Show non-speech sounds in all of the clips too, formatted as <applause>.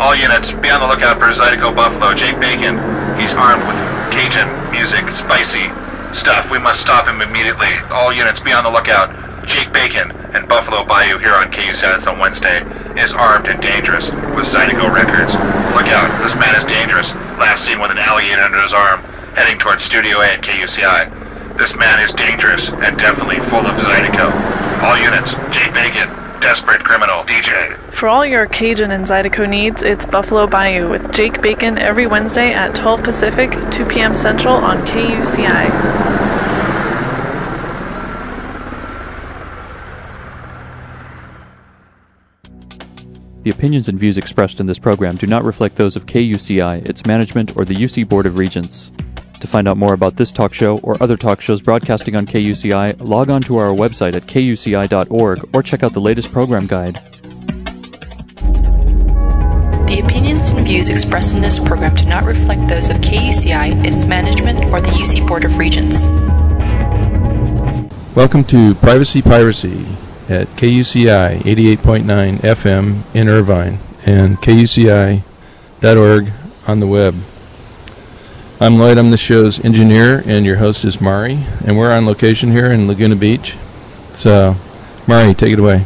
All units, be on the lookout for Zydeco Buffalo, Jake Bacon. He's armed with Cajun music, spicy stuff. We must stop him immediately. All units, be on the lookout. Jake Bacon and Buffalo Bayou here on KUCI on Wednesday is armed and dangerous with Zydeco records. Look out, this man is dangerous. Last seen with an alligator under his arm, heading towards Studio A at KUCI. This man is dangerous and definitely full of Zydeco. All units, Jake Bacon, desperate criminal, DJ. For all your Cajun and Zydeco needs, it's Buffalo Bayou with Jake Bacon every Wednesday at 12 Pacific, 2 p.m. Central on KUCI. The opinions and views expressed in this program do not reflect those of KUCI, its management, or the UC Board of Regents. To find out more about this talk show or other talk shows broadcasting on KUCI, log on to our website at kuci.org or check out the latest program guide. Views expressed in this program do not reflect those of KUCI, its management, or the UC Board of Regents. Welcome to Privacy Piracy at KUCI 88.9 FM in Irvine and KUCI.org on the web. I'm Lloyd, I'm the show's engineer, and your host is Mari, and we're on location here in Laguna Beach. So, Mari, take it away.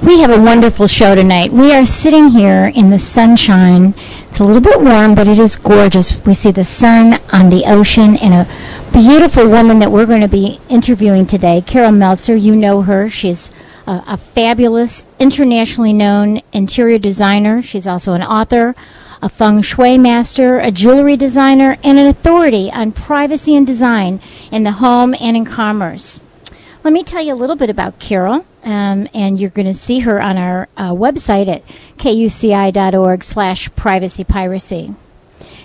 We have a wonderful show tonight. We are sitting here in the sunshine. It's a little bit warm, but it is gorgeous. We see the sun on the ocean and a beautiful woman that we're going to be interviewing today, Carol Meltzer. You know her. She's a, a fabulous, internationally known interior designer. She's also an author, a feng shui master, a jewelry designer, and an authority on privacy and design in the home and in commerce. Let me tell you a little bit about Carol, um, and you're going to see her on our uh, website at kuci.org slash privacy piracy.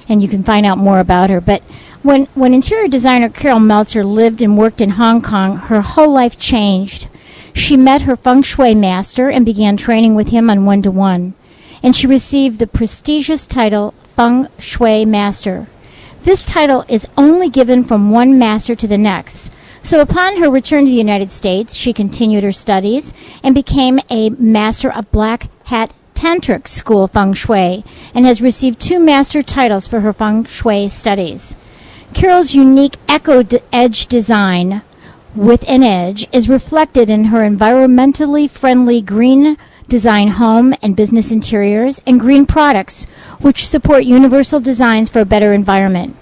And you can find out more about her. But when, when interior designer Carol Meltzer lived and worked in Hong Kong, her whole life changed. She met her feng shui master and began training with him on one to one. And she received the prestigious title Feng Shui Master. This title is only given from one master to the next. So upon her return to the United States, she continued her studies and became a master of black hat tantric school feng shui and has received two master titles for her feng shui studies. Carol's unique echo edge design with an edge is reflected in her environmentally friendly green design home and business interiors and green products which support universal designs for a better environment.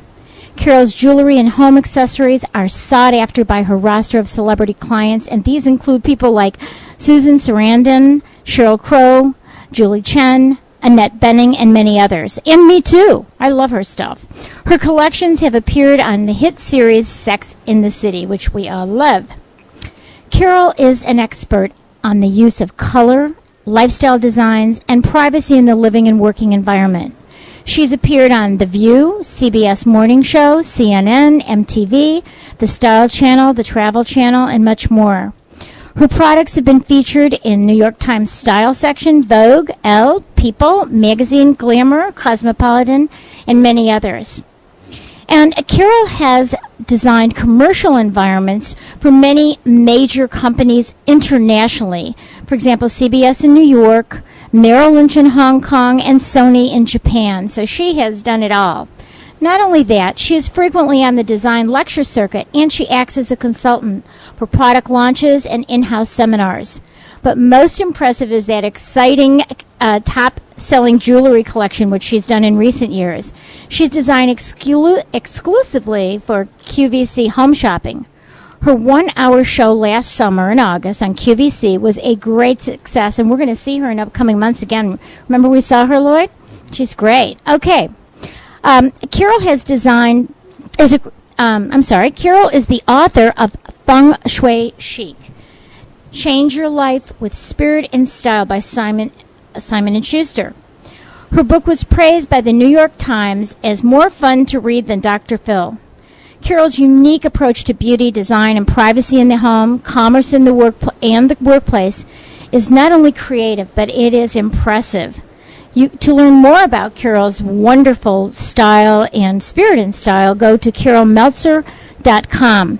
Carol's jewelry and home accessories are sought after by her roster of celebrity clients, and these include people like Susan Sarandon, Sheryl Crow, Julie Chen, Annette Bening, and many others. And me too. I love her stuff. Her collections have appeared on the hit series Sex in the City, which we all love. Carol is an expert on the use of color, lifestyle designs, and privacy in the living and working environment. She's appeared on The View, CBS Morning Show, CNN, MTV, The Style Channel, The Travel Channel, and much more. Her products have been featured in New York Times Style section, Vogue, Elle, People, Magazine, Glamour, Cosmopolitan, and many others. And Carol has designed commercial environments for many major companies internationally. For example, CBS in New York, Merrill Lynch in Hong Kong, and Sony in Japan. So she has done it all. Not only that, she is frequently on the design lecture circuit and she acts as a consultant for product launches and in house seminars. But most impressive is that exciting uh, top selling jewelry collection, which she's done in recent years. She's designed exclu- exclusively for QVC home shopping. Her one hour show last summer in August on QVC was a great success, and we're going to see her in upcoming months again. Remember, we saw her, Lloyd? She's great. Okay. Um, Carol has designed, is a, um, I'm sorry, Carol is the author of Feng Shui Chic. Change Your Life with Spirit and Style by Simon Simon and Schuster. Her book was praised by the New York Times as more fun to read than Dr. Phil. Carol's unique approach to beauty, design, and privacy in the home, commerce in the work and the workplace is not only creative, but it is impressive. You, to learn more about Carol's wonderful style and spirit and style, go to carolmeltzer.com.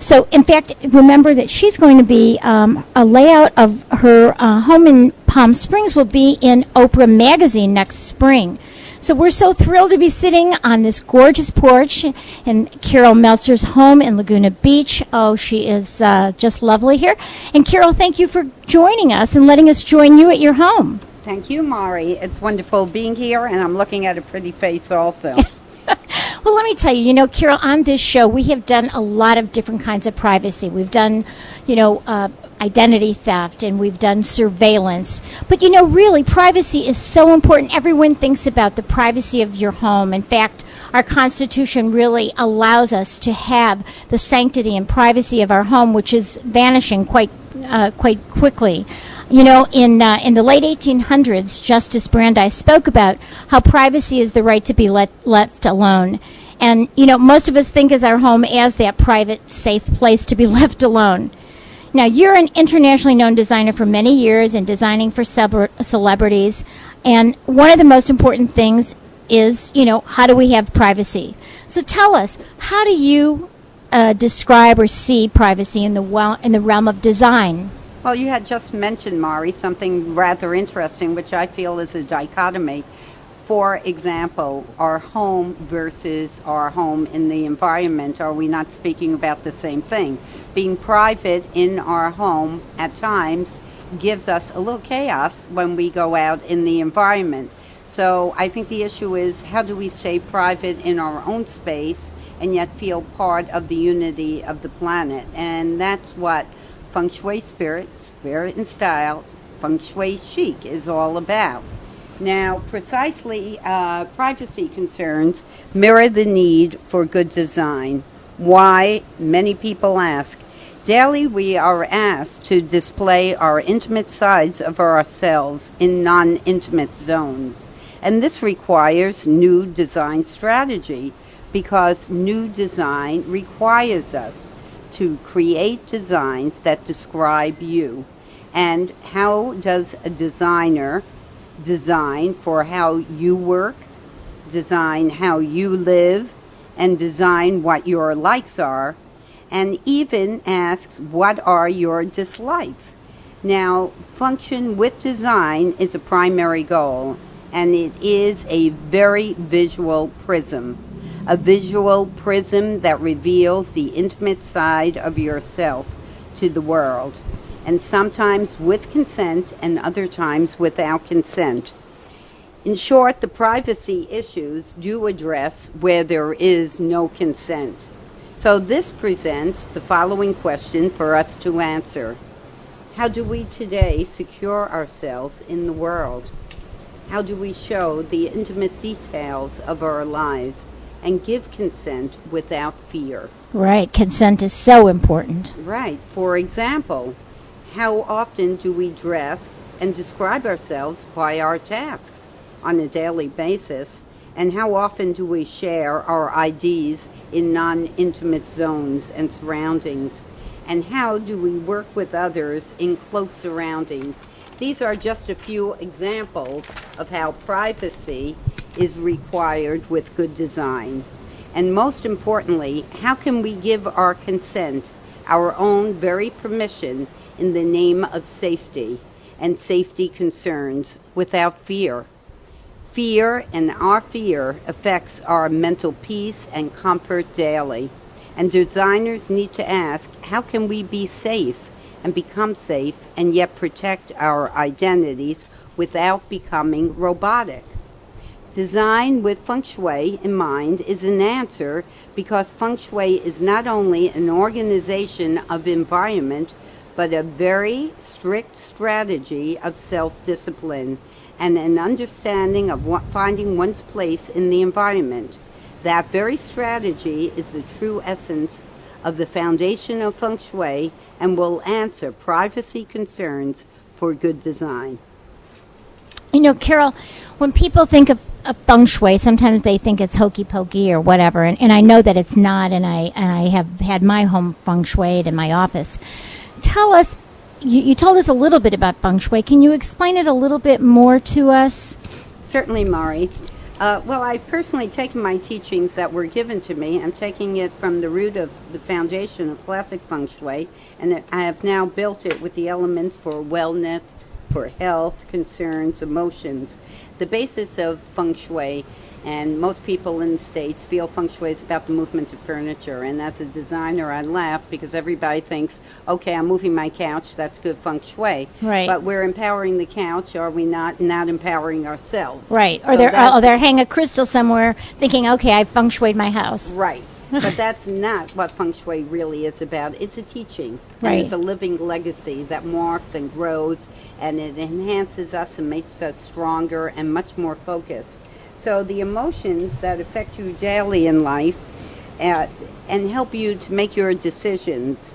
So, in fact, remember that she's going to be um, a layout of her uh, home in Palm Springs will be in Oprah Magazine next spring. So we're so thrilled to be sitting on this gorgeous porch in Carol Meltzer's home in Laguna Beach. Oh, she is uh, just lovely here. And Carol, thank you for joining us and letting us join you at your home. Thank you, Mari. It's wonderful being here, and I'm looking at a pretty face also. <laughs> <laughs> Well, let me tell you, you know, Carol, on this show, we have done a lot of different kinds of privacy. We've done, you know, uh, identity theft and we've done surveillance. But, you know, really, privacy is so important. Everyone thinks about the privacy of your home. In fact, our Constitution really allows us to have the sanctity and privacy of our home, which is vanishing quite, uh, quite quickly. You know, in uh, in the late 1800s, Justice Brandeis spoke about how privacy is the right to be let, left alone. And, you know, most of us think of our home as that private, safe place to be <laughs> left alone. Now, you're an internationally known designer for many years and designing for celebrities. And one of the most important things is, you know, how do we have privacy? So tell us, how do you uh, describe or see privacy in the, well, in the realm of design? Well, you had just mentioned, Mari, something rather interesting, which I feel is a dichotomy. For example, our home versus our home in the environment, are we not speaking about the same thing? Being private in our home at times gives us a little chaos when we go out in the environment. So I think the issue is how do we stay private in our own space and yet feel part of the unity of the planet? And that's what Feng Shui Spirit, Spirit and Style, Feng Shui Chic is all about. Now, precisely, uh, privacy concerns mirror the need for good design. Why? Many people ask. Daily, we are asked to display our intimate sides of ourselves in non intimate zones. And this requires new design strategy because new design requires us to create designs that describe you. And how does a designer design for how you work, design how you live, and design what your likes are, and even asks what are your dislikes? Now, function with design is a primary goal, and it is a very visual prism a visual prism that reveals the intimate side of yourself to the world, and sometimes with consent and other times without consent. In short, the privacy issues do address where there is no consent. So, this presents the following question for us to answer How do we today secure ourselves in the world? How do we show the intimate details of our lives? And give consent without fear. Right, consent is so important. Right. For example, how often do we dress and describe ourselves by our tasks on a daily basis? And how often do we share our IDs in non intimate zones and surroundings? And how do we work with others in close surroundings? These are just a few examples of how privacy is required with good design. And most importantly, how can we give our consent, our own very permission, in the name of safety and safety concerns without fear? Fear and our fear affects our mental peace and comfort daily. And designers need to ask how can we be safe and become safe and yet protect our identities without becoming robotic? Design with feng shui in mind is an answer because feng shui is not only an organization of environment, but a very strict strategy of self discipline and an understanding of what, finding one's place in the environment. That very strategy is the true essence of the foundation of feng shui and will answer privacy concerns for good design. You know, Carol, when people think of, of feng shui, sometimes they think it's hokey pokey or whatever, and, and I know that it's not. And I and I have had my home feng shuied in my office. Tell us, you, you told us a little bit about feng shui. Can you explain it a little bit more to us? Certainly, Mari. Uh, well, I've personally taken my teachings that were given to me. I'm taking it from the root of the foundation of classic feng shui, and I have now built it with the elements for wellness, for health, concerns, emotions. The basis of feng shui, and most people in the States feel feng shui is about the movement of furniture. And as a designer, I laugh because everybody thinks, okay, I'm moving my couch, that's good feng shui. Right. But we're empowering the couch, are we not? Not empowering ourselves. Right. Or they're that's- oh, they're hanging a crystal somewhere, thinking, okay, I feng shuied my house. Right. <laughs> but that's not what feng shui really is about. It's a teaching. Right. And it's a living legacy that morphs and grows and it enhances us and makes us stronger and much more focused. So the emotions that affect you daily in life uh, and help you to make your decisions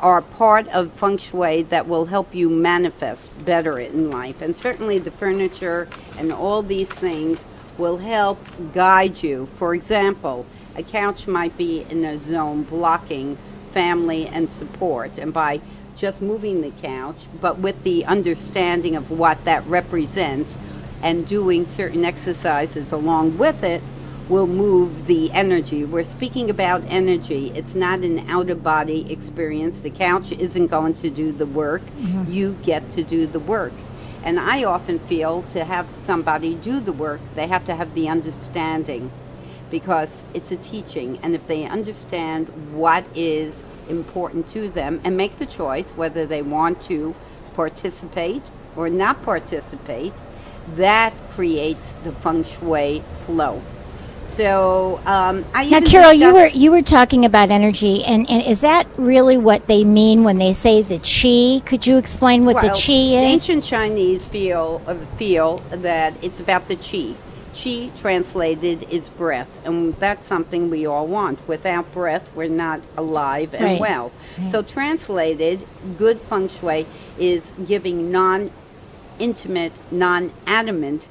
are part of feng shui that will help you manifest better in life. And certainly the furniture and all these things will help guide you. For example, a couch might be in a zone blocking family and support. And by just moving the couch, but with the understanding of what that represents and doing certain exercises along with it, will move the energy. We're speaking about energy. It's not an out of body experience. The couch isn't going to do the work. Mm-hmm. You get to do the work. And I often feel to have somebody do the work, they have to have the understanding because it's a teaching. And if they understand what is important to them and make the choice whether they want to participate or not participate, that creates the feng shui flow. So um, I Now, Carol, you were you were talking about energy, and, and is that really what they mean when they say the chi? Could you explain what the Well, chi is? Ancient Chinese feel uh, feel that it's about the qi. Qi translated is breath, and that's something we all want. Without breath, we're not alive and Right. well. So, translated, good feng shui is giving non-intimate, non-adamant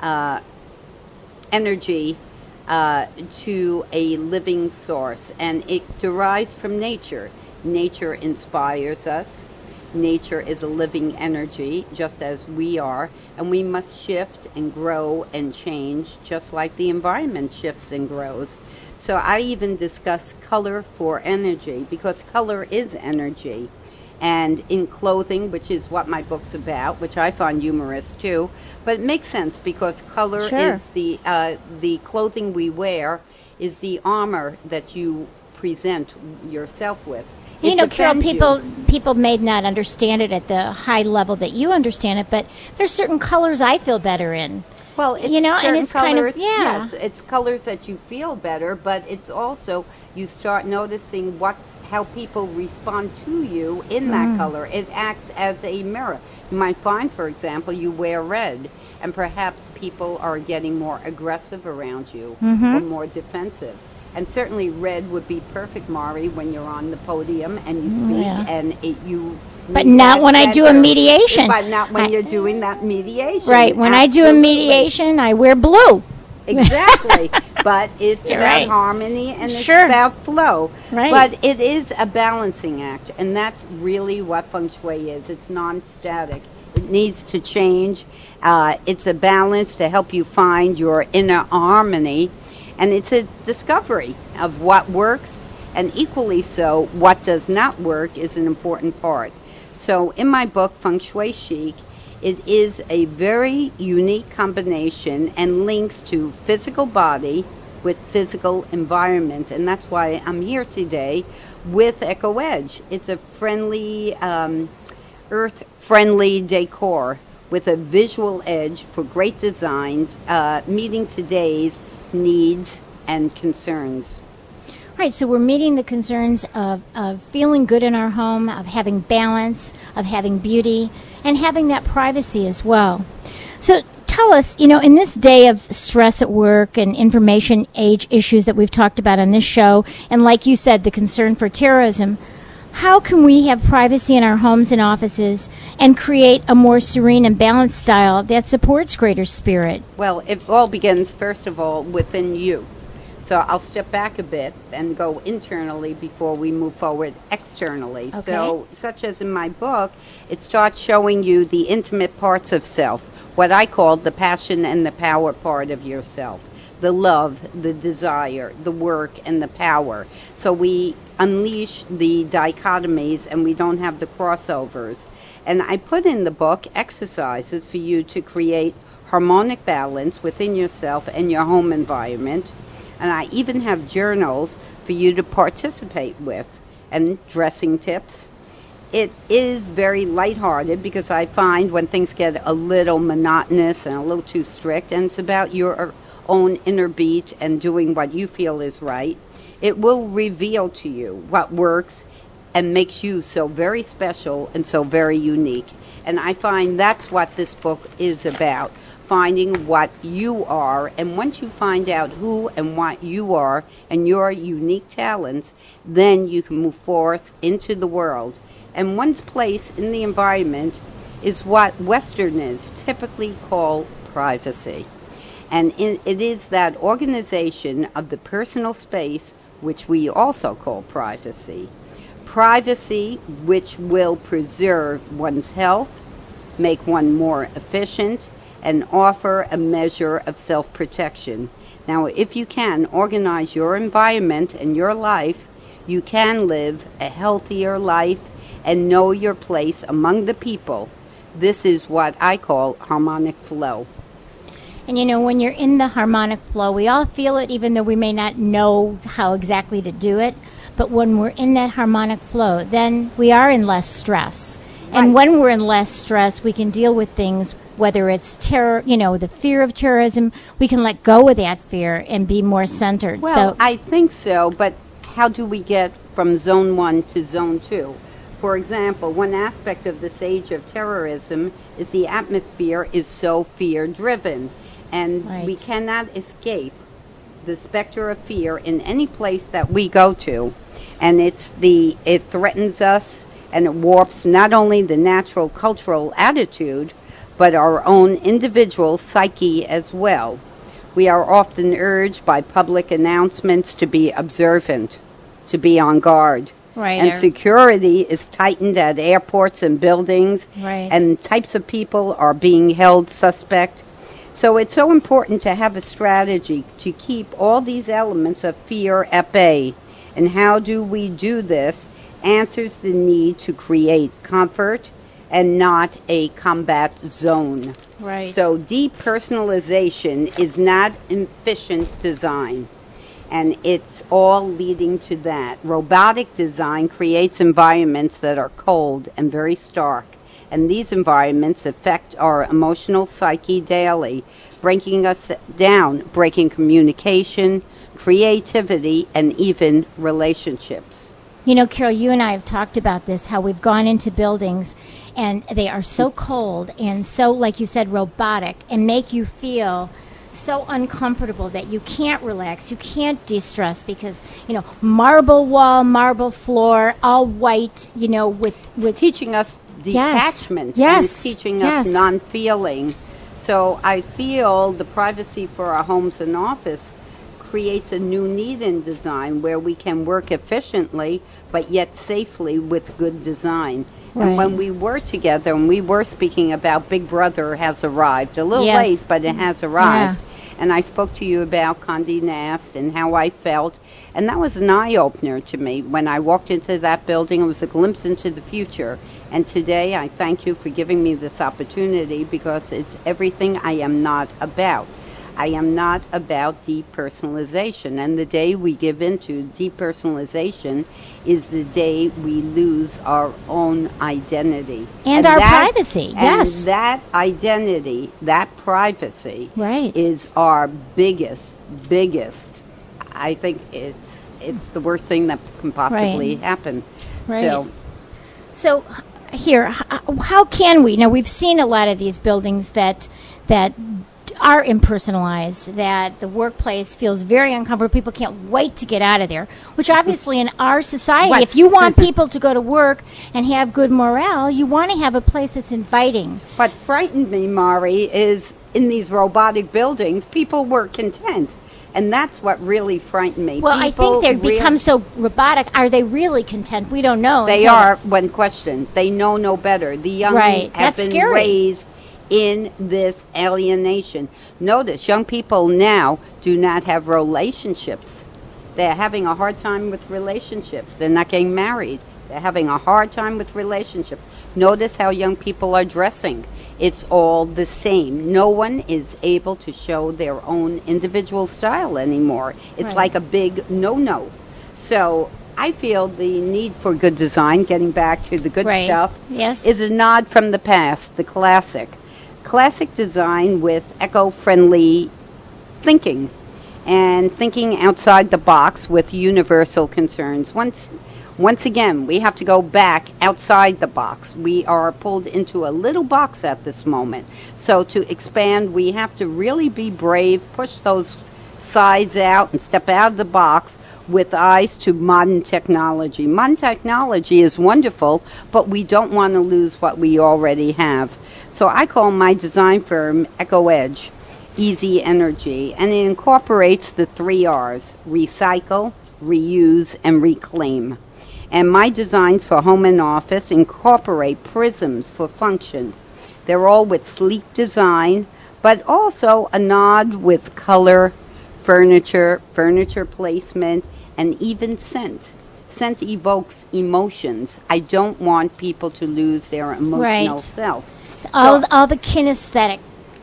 uh, energy uh, to a living source, and it derives from nature. Nature inspires us. Nature is a living energy, just as we are, and we must shift and grow and change, just like the environment shifts and grows. So, I even discuss color for energy because color is energy and in clothing, which is what my book's about, which I find humorous too. But it makes sense because color Sure. is the uh, the clothing we wear is the armor that you present yourself with. You know, Carol, defends you. people people may not understand it at the high level that you understand it, but there's certain colors I feel better in. Well, it's you know, and it's kind of- colors, yeah. Yes, it's colors that you feel better, but it's also you start noticing what how people respond to you in Mm. that color. It acts as a mirror. You might find, for example, you wear red, and perhaps people are getting more aggressive around you Mm-hmm. or more defensive. And certainly, red would be perfect, Mari, when you're on the podium and you speak, yeah. and it, you. But not when I do a mediation. But not when I- you're doing that mediation. Right. When I do a mediation, I wear blue. Exactly. <laughs> but it's You're about right. harmony and it's about flow. Right. But it is a balancing act, and that's really what feng shui is. It's non static. It needs to change. Uh, it's a balance to help you find your inner harmony, and it's a discovery of what works, and equally so, what does not work is an important part. So, in my book, Feng Shui Chic, it is a very unique combination and links to physical body with physical environment. And that's why I'm here today with Echo Edge. It's a friendly, um, earth friendly decor with a visual edge for great designs, uh, meeting today's needs and concerns. Right, so we're meeting the concerns of, of feeling good in our home, of having balance, of having beauty, and having that privacy as well. So tell us, you know, in this day of stress at work and information age issues that we've talked about on this show, and like you said, the concern for terrorism, how can we have privacy in our homes and offices and create a more serene and balanced style that supports greater spirit? Well, it all begins, first of all, within you. So I'll step back a bit and go internally before we move forward externally. Okay. So, such as in my book, it starts showing you the intimate parts of self, what I call the passion and the power part of yourself the love, the desire, the work, and the power. So we unleash the dichotomies and we don't have the crossovers. And I put in the book exercises for you to create harmonic balance within yourself and your home environment. And I even have journals for you to participate with and dressing tips. It is very lighthearted because I find when things get a little monotonous and a little too strict, and it's about your own inner beat and doing what you feel is right, it will reveal to you what works and makes you so very special and so very unique. And I find that's what this book is about finding what you are. And once you find out who and what you are and your unique talents, then you can move forth into the world. And one's place in the environment is what Westerners typically call privacy. And in, it is that organization of the personal space, which we also call privacy. Privacy, which will preserve one's health, make one more efficient, and offer a measure of self protection. Now, if you can organize your environment and your life, you can live a healthier life and know your place among the people. This is what I call harmonic flow. And you know, when you're in the harmonic flow, we all feel it, even though we may not know how exactly to do it. But when we're in that harmonic flow, then we are in less stress. And when we're in less stress, we can deal with things, whether it's terror, you know, the fear of terrorism, we can let go of that fear and be more centered. Well, so, I think so, but how do we get from zone one to zone two? For example, one aspect of this age of terrorism is the atmosphere is so fear driven, and we cannot escape the specter of fear in any place that we go to. And it's the it threatens us and it warps not only the natural cultural attitude, but our own individual psyche as well. We are often urged by public announcements to be observant, to be on guard. Right, And security is tightened at airports and buildings. Right. And types of people are being held suspect. So it's so important to have a strategy to keep all these elements of fear at bay. And how do we do this? Answers the need to create comfort and not a combat zone. Right. So depersonalization is not efficient design. And it's all leading to that. Robotic design creates environments that are cold and very stark. And these environments affect our emotional psyche daily, breaking us down, breaking communication, creativity, and even relationships. You know, Carol, you and I have talked about this how we've gone into buildings and they are so cold and so, like you said, robotic and make you feel so uncomfortable that you can't relax, you can't de stress because, you know, marble wall, marble floor, all white, you know, with, It's teaching us detachment. Yes. And it's teaching Yes. us non feeling. So I feel the privacy for our homes and office creates a new need in design where we can work efficiently but yet safely with good design. Right. And when we were together and we were speaking about Big Brother has arrived, a little Yes. late, but it has arrived. And I spoke to you about Condé Nast and how I felt. And that was an eye opener to me. When I walked into that building, it was a glimpse into the future. And today, I thank you for giving me this opportunity because it's everything I am not about. I am not about depersonalization. And the day we give into depersonalization is the day we lose our own identity. And our privacy, and yes. that identity, that privacy, Right. is our biggest, biggest. I think it's it's the worst thing that can possibly Right. happen. Right. So So here, how can we? Now we've seen a lot of these buildings that that are impersonalized. That the workplace feels very uncomfortable. People can't wait to get out of there. Which obviously, in our society, Right. if you want <laughs> people to go to work and have good morale, you want to have a place that's inviting. What frightened me, Mari, is in these robotic buildings, people were content. And that's what really frightened me. Well, I think they've become so robotic. Are they really content? We don't know. They are, when questioned. They know no better. The young Right. have That's been scary. raised in this alienation. Notice, young people now do not have relationships. They're having a hard time with relationships. They're not getting married. They're having a hard time with relationships. Notice how young people are dressing. It's all the same. No one is able to show their own individual style anymore. It's Right. like a big no no. So I feel the need for good design, getting back to the good Right. stuff, Yes. is a nod from the past, the classic. Classic design with eco friendly thinking and thinking outside the box with universal concerns. Once, once again, we have to go back outside the box. We are pulled into a little box at this moment. So to expand, we have to really be brave, push those sides out, and step out of the box with eyes to modern technology. Modern technology is wonderful, but we don't want to lose what we already have. So I call my design firm Echo Edge Easy Energy, and it incorporates the three R's recycle, reuse, and reclaim. And my designs for home and office incorporate prisms for function. They're all with sleek design, but also a nod with color, furniture, furniture placement, and even scent. Scent evokes emotions. I don't want people to lose their emotional Right. self. All So- all the kinesthetic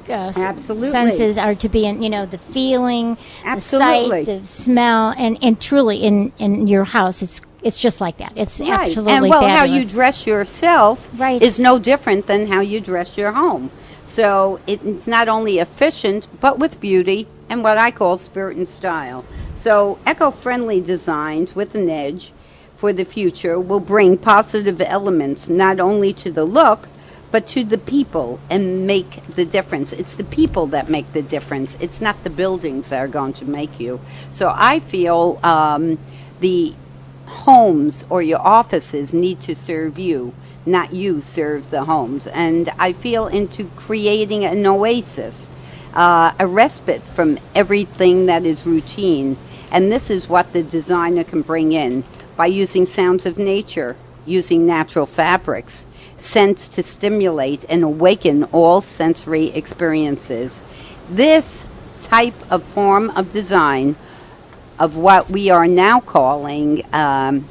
uh, Absolutely. senses are to be in you know the feeling Absolutely. the sight the smell and and truly in in your house it's it's just like that it's Right. absolutely and well, how you dress yourself Right. is no different than how you dress your home. So it, it's not only efficient, but with beauty and what I call spirit and style. So eco-friendly designs with an edge for the future will bring positive elements not only to the look, but to the people and make the difference. It's the people that make the difference. It's not the buildings that are going to make you. So I feel um, the homes or your offices need to serve you, not you serve the homes. And I feel into creating an oasis, uh, a respite from everything that is routine. And this is what the designer can bring in by using sounds of nature, using natural fabrics, scents to stimulate and awaken all sensory experiences. This type of form of design of what we are now calling um,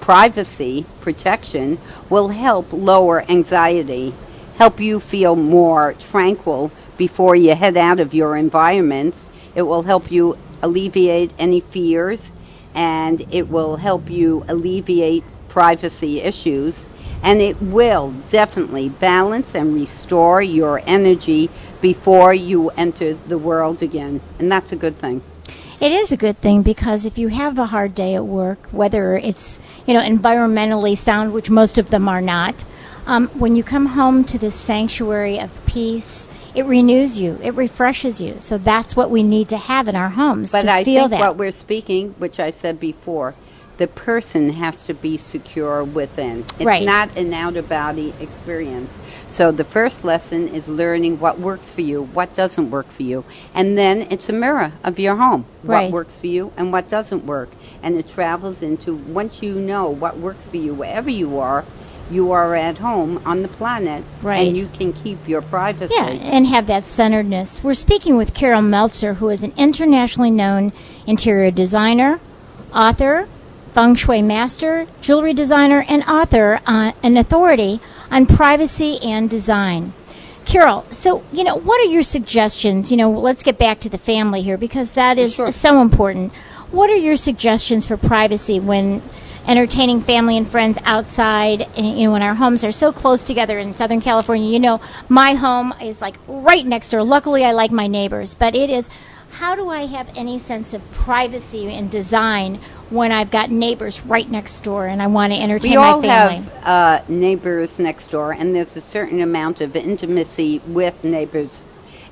privacy protection will help lower anxiety, help you feel more tranquil before you head out of your environments. It will help you alleviate any fears and it will help you alleviate privacy issues. And it will definitely balance and restore your energy before you enter the world again. And that's a good thing. It is a good thing because if you have a hard day at work, whether it's you know environmentally sound, which most of them are not, um, when you come home to this sanctuary of peace, it renews you, it refreshes you. So that's what we need to have in our homes But to I feel think that. what we're speaking, which I said before, the person has to be secure within. It's Right. not an out of body experience. So the first lesson is learning what works for you, what doesn't work for you. And then it's a mirror of your home. Right. What works for you and what doesn't work. And it travels into once you know what works for you wherever you are, you are at home on the planet Right. and you can keep your privacy. Yeah, and have that centeredness. We're speaking with Carol Meltzer, who is an internationally known interior designer, author, feng shui master, jewelry designer, and author, uh, an authority on privacy and design. Carol, so you know, what are your suggestions? You know, let's get back to the family here because that is Sure. so important. What are your suggestions for privacy when entertaining family and friends outside? and, You know, when our homes are so close together in Southern California. You know, my home is like right next door. Luckily, I like my neighbors, but it is. How do I have any sense of privacy and design when I've got neighbors right next door and I want to entertain we my all family? have uh, neighbors next door, and there's a certain amount of intimacy with neighbors.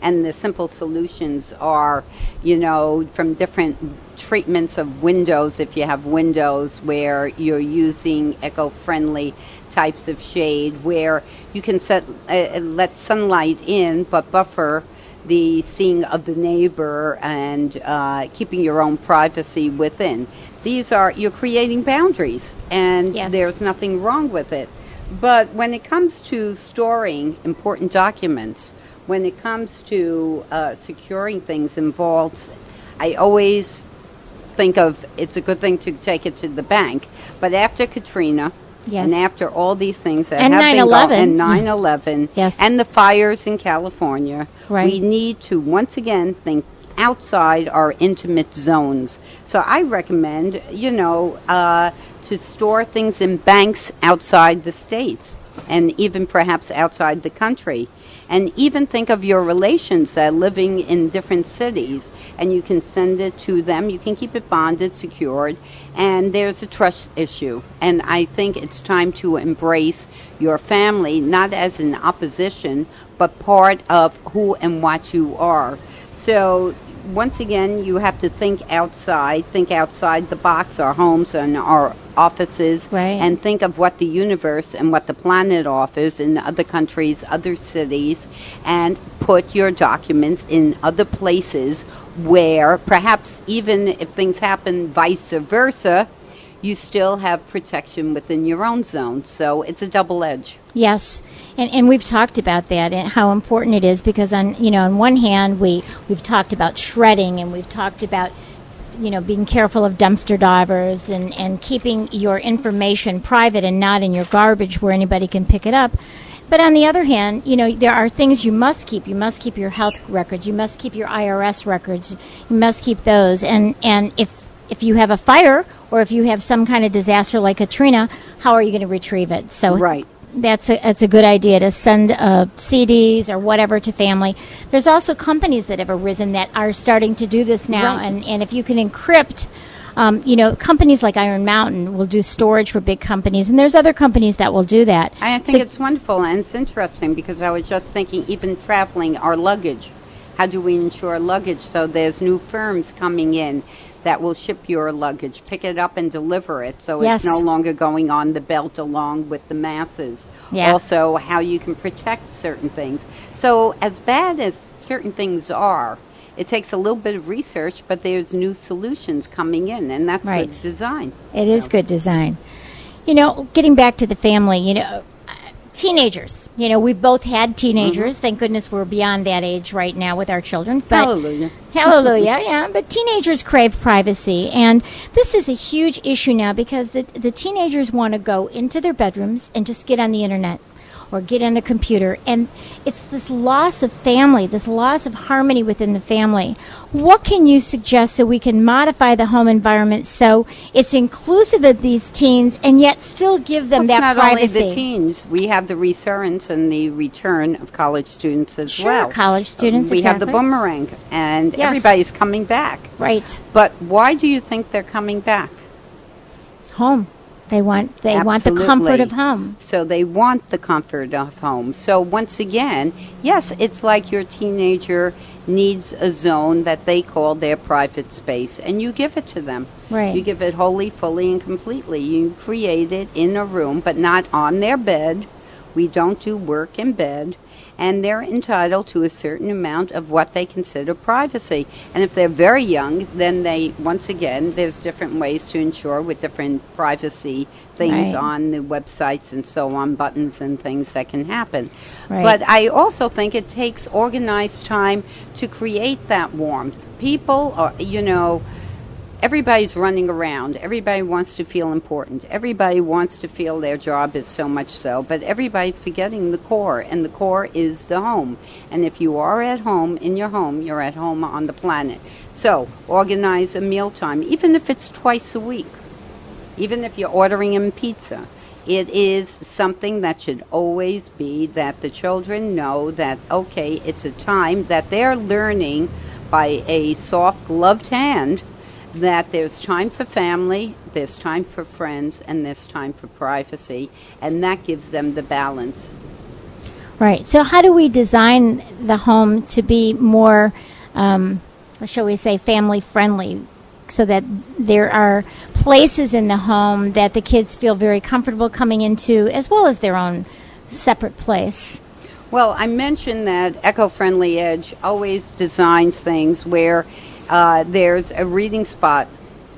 And the simple solutions are, you know, from different treatments of windows. If you have windows where you're using eco-friendly types of shade, where you can set uh, let sunlight in, but buffer the seeing of the neighbor and uh, keeping your own privacy within. These are, you're creating boundaries, and Yes. there's nothing wrong with it. But when it comes to storing important documents, when it comes to uh, securing things in vaults, I always think of it's a good thing to take it to the bank. But after Katrina, Yes. and after all these things that And have been 9/11. go- and 9/11, Yes. and the fires in California, Right. we need to once again think outside our intimate zones. So I recommend, you know, uh, to store things in banks outside the states and even perhaps outside the country. And even think of your relations that are living in different cities and you can send it to them. You can keep it bonded, secured, and there's a trust issue. And I think it's time to embrace your family not as an opposition, but part of who and what you are. So once again, you have to think outside, think outside the box, our homes and our offices, Right. and think of what the universe and what the planet offers in other countries, other cities, and put your documents in other places where perhaps even if things happen vice versa, you still have protection within your own zone. So it's a double edge. Yes, and and we've talked about that and how important it is because on you know on one hand we we've talked about shredding and we've talked about you know being careful of dumpster divers and and keeping your information private and not in your garbage where anybody can pick it up. But on the other hand, you know there are things you must keep. You must keep your health records. You must keep your IRS records. You must keep those. And and if if you have a fire or if you have some kind of disaster like Katrina, how are you going to retrieve it? So Right. that's a, that's a good idea to send uh, CDs or whatever to family. There's also companies that have arisen that are starting to do this now, Right. and, and if you can encrypt, um, you know, companies like Iron Mountain will do storage for big companies, and there's other companies that will do that. I think So- it's wonderful and it's interesting because I was just thinking, even traveling, our luggage. How do we insure luggage? So there's new firms coming in that will ship your luggage, pick it up and deliver it. So Yes. it's no longer going on the belt along with the masses. Yeah. Also, how you can protect certain things. So, as bad as certain things are, it takes a little bit of research, but there's new solutions coming in, and that's Right. good design. It is good design. You know, getting back to the family, you know, teenagers. You know, we've both had teenagers. Mm-hmm. Thank goodness we're beyond that age right now with our children. But Hallelujah. <laughs> Hallelujah, yeah. But teenagers crave privacy, and this is a huge issue now because the the teenagers want to go into their bedrooms and just get on the internet or get in the computer, and it's this loss of family, this loss of harmony within the family. What can you suggest so we can modify the home environment so it's inclusive of these teens and yet still give them Well, that it's not privacy? only the teens. We have the resurgence and the return of college students as Sure, well. college uh, students, We have the boomerang, and Yes. everybody's coming back. Right, But why do you think they're coming back? home. They want they want the comfort of home. So they want the comfort of home. So once again, yes, it's like your teenager needs a zone that they call their private space, and you give it to them. Right. You give it wholly, fully, and completely. You create it in a room, but not on their bed. We don't do work in bed. And they're entitled to a certain amount of what they consider privacy. And if they're very young, then they, once again, there's different ways to ensure with different privacy things Right. on the websites and so on, buttons and things that can happen. Right. But I also think it takes organized time to create that warmth. People are, you know, everybody's running around. Everybody wants to feel important. Everybody wants to feel their job is so much so, but everybody's forgetting the core, and the core is the home. And if you are at home in your home, you're at home on the planet. So organize a mealtime, even if it's twice a week even if you're ordering in pizza, it is something that should always be that the children know that, okay, it's a time that they're learning by a soft gloved hand that there's time for family, there's time for friends, and there's time for privacy, and that gives them the balance. Right. So, how do we design the home to be more, um, shall we say, family friendly, so that there are places in the home that the kids feel very comfortable coming into, as well as their own separate place? Well, I mentioned that Eco Friendly Edge always designs things where uh, there's a reading spot,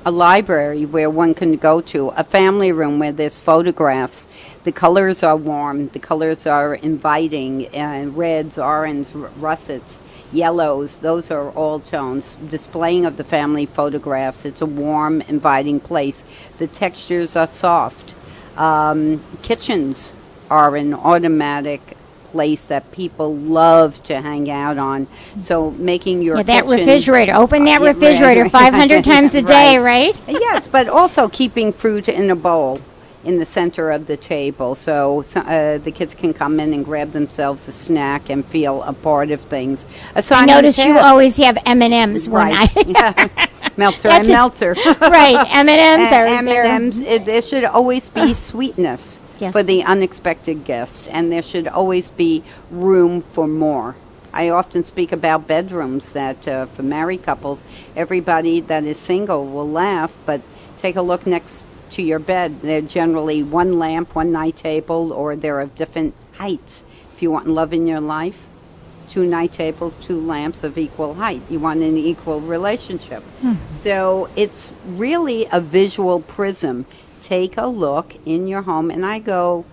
a library where one can go to, a family room where there's photographs. The colors are warm, the colors are inviting, and reds, orange, r- russets, yellows, those are all tones. Displaying of the family photographs. It's a warm, inviting place. The textures are soft. Um, kitchens are an automatic place that people love to hang out on. So making your Yeah, that refrigerator. Open that <laughs> right, refrigerator 500 <laughs> times a day, right? <laughs> yes, but also keeping fruit in a bowl in the center of the table, so, uh, the kids can come in and grab themselves a snack and feel a part of things. I notice you always have M and M's when right. I. Meltzer That's and Meltzer. right, M and M's are And there. M&Ms, it, there should always be sweetness Yes. for the unexpected guest, and there should always be room for more. I often speak about bedrooms that uh, for married couples, everybody that is single will laugh, but take a look next to your bed. They're generally one lamp, one night table, or they're of different heights. If you want love in your life, two night tables, two lamps of equal height. You want an equal relationship. So it's really a visual prism. Take a look in your home, and I go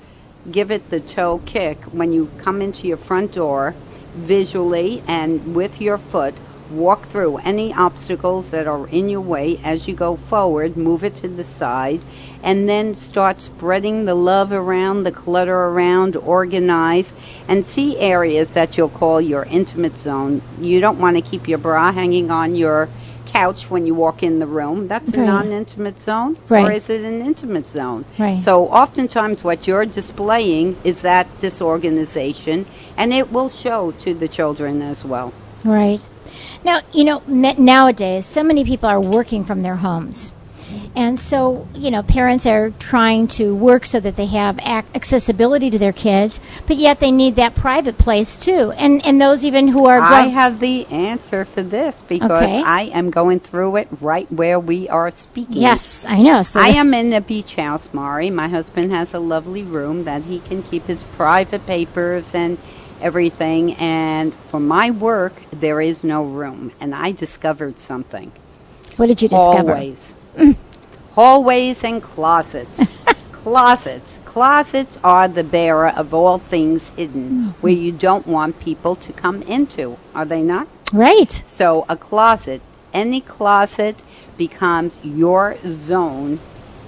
give it the toe kick when you come into your front door visually and with your foot. Walk through any obstacles that are in your way as you go forward, move it to the side, and then start spreading the love around, the clutter around, organize, and see areas that you'll call your intimate zone. You don't want to keep your bra hanging on your couch when you walk in the room. That's a non intimate zone. Or is it an intimate zone? Right. So oftentimes what you're displaying is that disorganization, and it will show to the children as well. Right. Now, you know, nowadays, so many people are working from their homes. And so, you know, parents are trying to work so that they have ac- accessibility to their kids, but yet they need that private place too. And and those even who are I have the answer for this because Okay. I am going through it right where we are speaking. Yes, I know. So I am in a beach house, Mari. My husband has a lovely room that he can keep his private papers and everything. And for my work, there is no room. And I discovered something. What did you discover? Hallways. <laughs> Hallways and closets. <laughs> closets. Closets are the bearer of all things hidden where you don't want people to come into, are they not? Right. So a closet, any closet becomes your zone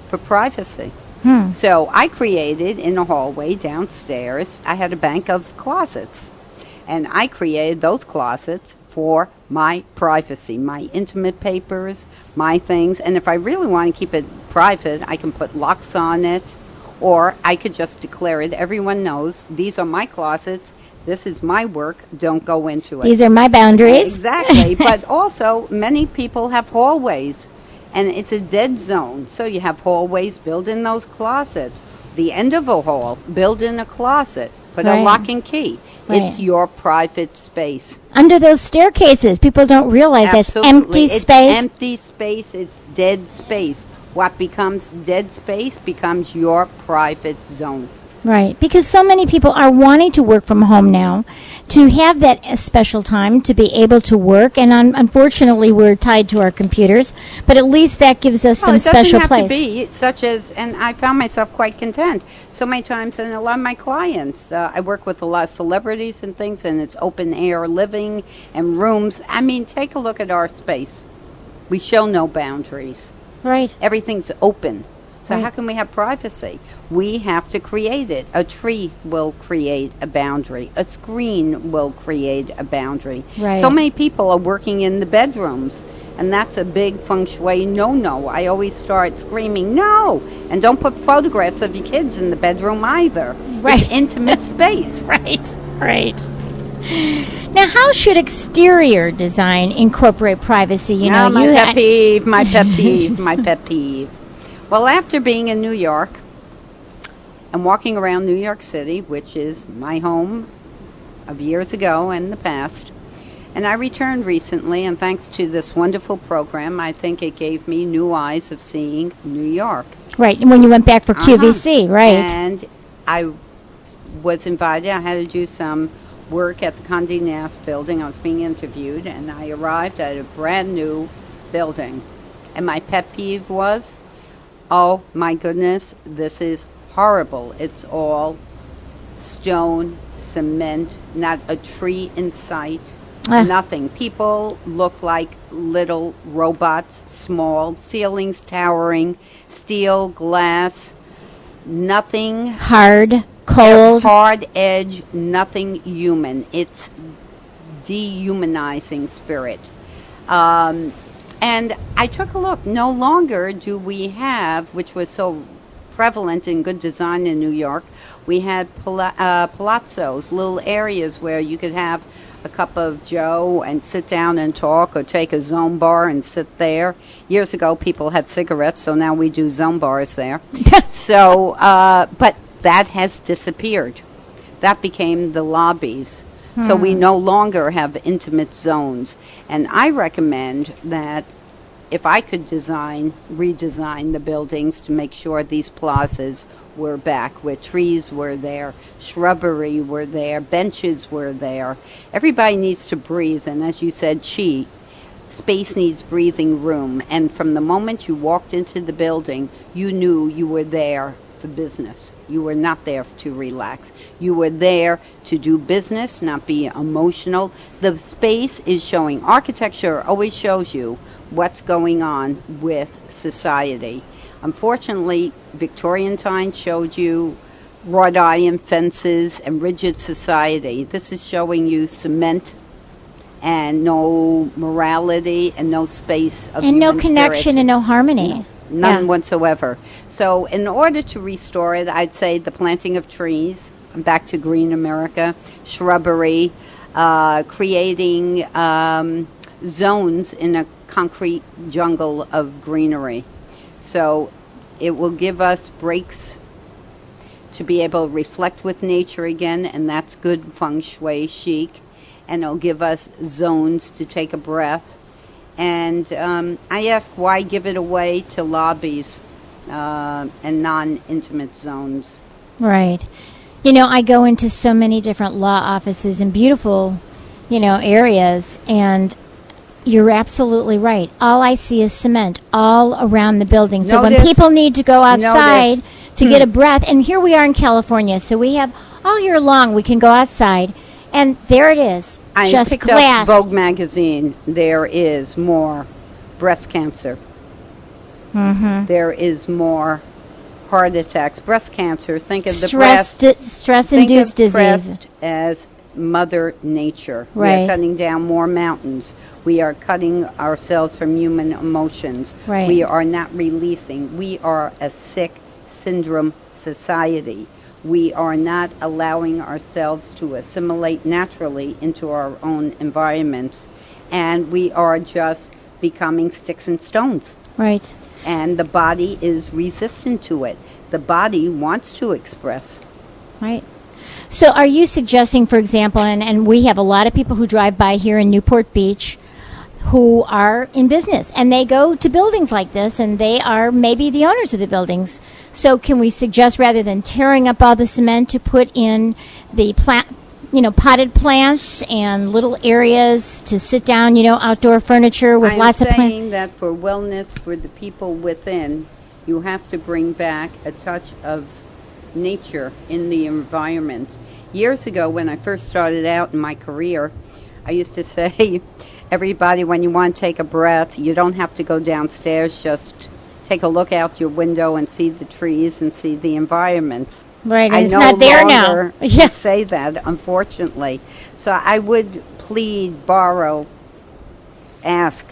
for privacy. Hmm. So I created in a hallway downstairs, I had a bank of closets. And I created those closets for my privacy, my intimate papers, my things. And if I really want to keep it private, I can put locks on it, or I could just declare it. Everyone knows these are my closets. This is my work. Don't go into it. These are my boundaries. Exactly. <laughs> but also, many people have hallways, and it's a dead zone. So you have hallways, build in those closets. The end of a hall, build in a closet, put Right. a lock and key. It's your private space. Under those staircases, people don't realize that's empty Absolutely. It's space. empty space. It's dead space. What becomes dead space becomes your private zone. Right, because so many people are wanting to work from home now, to have that special time to be able to work, and un- unfortunately, we're tied to our computers. But at least that gives us Well, some it doesn't special have place. to be such as, and I found myself quite content. So many times, and a lot of my clients, uh, I work with a lot of celebrities and things, and it's open air living and rooms. I mean, take a look at our space. We show no boundaries. Right, Everything's open. So Right. how can we have privacy? We have to create it. A tree will create a boundary. A screen will create a boundary. Right. So many people are working in the bedrooms, and that's a big feng shui no-no. I always start screaming, "No!" And don't put photographs of your kids in the bedroom either. Right. It's intimate <laughs> space. right, right. Now, how should exterior design incorporate privacy? You know, Ah, my you pet <laughs> peeve, my pet peeve, my pet peeve. Well, after being in New York and walking around New York City, which is my home of years ago and the past, and I returned recently, and thanks to this wonderful program, I think it gave me new eyes of seeing New York. right and when you went back for Uh-huh. QVC, right? And I was invited. I had to do some work at the Condé Nast building. I was being interviewed, and I arrived at a brand new building. And my pet peeve was, oh my goodness, this is horrible. It's all stone, cement, not a tree in sight, Ah. nothing. People look like little robots, small, ceilings towering, steel, glass, nothing Hard, cold. hard edge, nothing human. It's dehumanizing spirit. Um, and I took a look. No longer do we have, which was so prevalent in good design in New York, we had pala- uh, palazzos, little areas where you could have a cup of Joe and sit down and talk, or take a zone bar and sit there. Years ago, people had cigarettes, so now we do zone bars there. <laughs> so, uh, but that has disappeared. That became the lobbies. So we hmm. no longer have intimate zones. And I recommend that if I could design, redesign the buildings to make sure these plazas were back, where trees were there, shrubbery were there, benches were there. Everybody needs to breathe, and as you said, chi, space needs breathing room. And from the moment you walked into the building, you knew you were there for business. You were not there to relax. You were there to do business, not be emotional. The space is showing, architecture always shows you what's going on with society. Unfortunately, Victorian times showed you wrought iron fences and rigid society. This is showing you cement and no morality and no space of and no connection spirit. and no harmony. None Yeah. whatsoever. So, in order to restore it, I'd say the planting of trees, back to green America, shrubbery, uh, creating um, zones in a concrete jungle of greenery. So, it will give us breaks to be able to reflect with nature again, and that's good feng shui chic. And it'll give us zones to take a breath. And um, I ask why give it away to lobbies uh, and non intimate zones? Right. You know, I go into so many different law offices in beautiful, you know, areas, and you're absolutely right. All I see is cement all around the building. So when people need to go outside Notice. to get a breath, and here we are in California, so we have all year long we can go outside, and there it is, I just picked glass. Vogue magazine. There is more breast cancer. Mm-hmm. is more heart attacks, breast cancer. Think of the stress, breast. di- stress Think induced of disease. breast as Mother Nature. We are cutting down more mountains. We are cutting ourselves from human emotions. Right. We are not releasing. We are a sick syndrome society. We are not allowing ourselves to assimilate naturally into our own environments. And we are just becoming sticks and stones Right. and the body is resistant to it. The body wants to express. Right. So, are you suggesting, for example, and, and we have a lot of people who drive by here in Newport Beach who are in business and they go to buildings like this and they are maybe the owners of the buildings. So, can we suggest rather than tearing up all the cement to put in the plant, you know, potted plants and little areas to sit down, you know, outdoor furniture with I'm lots of plants? saying that for wellness for the people within, you have to bring back a touch of nature in the environment. Years ago, when I first started out in my career, I used to <laughs> say, everybody, when you want to take a breath, you don't have to go downstairs, just take a look out your window and see the trees and see the environments. Right, I it's no not there now. <laughs> Yeah. say that, unfortunately. So I would plead, borrow, ask,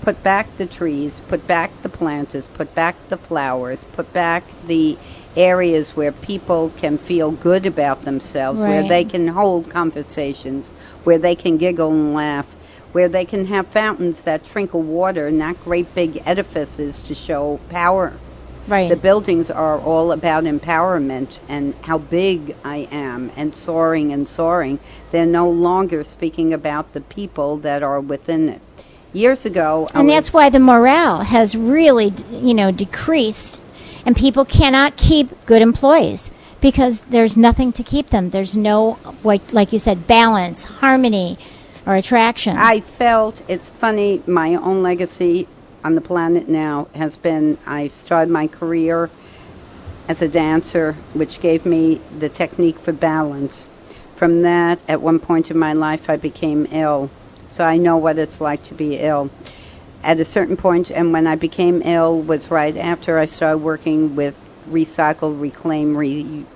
put back the trees, put back the planters, put back the flowers, put back the areas where people can feel good about themselves, where they can hold conversations, where they can giggle and laugh, where they can have fountains that trickle water, not great big edifices to show power. Right. The buildings are all about empowerment and how big I am and soaring and soaring. They're no longer speaking about the people that are within it. Years ago, and that's why the morale has really you know decreased and people cannot keep good employees because there's nothing to keep them. There's no, like, like you said, balance, harmony, or attraction. I felt it's funny. My own legacy on the planet now has been I started my career as a dancer, which gave me the technique for balance. From that, at one point in my life, I became ill. So I know what it's like to be ill. At a certain point, and when I became ill, was right after I started working with recycle, reclaim, re-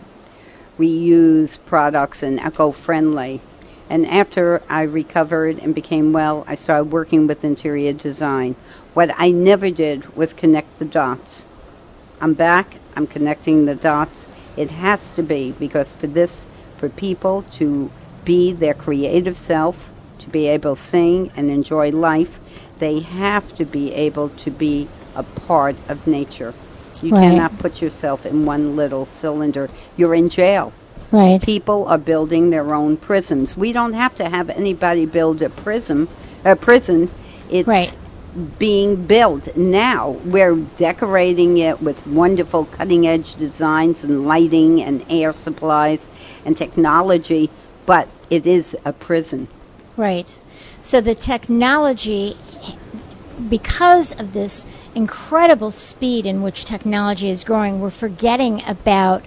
reuse products and eco friendly. And after I recovered and became well, I started working with interior design. What I never did was connect the dots. I'm back, I'm connecting the dots. It has to be because for this, for people to be their creative self, to be able to sing and enjoy life, they have to be able to be a part of nature. You Right. cannot put yourself in one little cylinder. You're in jail. Right. People are building their own prisons. We don't have to have anybody build a prison. A prison. It's Right. being built now. We're decorating it with wonderful cutting edge designs and lighting and air supplies and technology, but it is a prison. Right. So the technology, because of this incredible speed in which technology is growing, we're forgetting about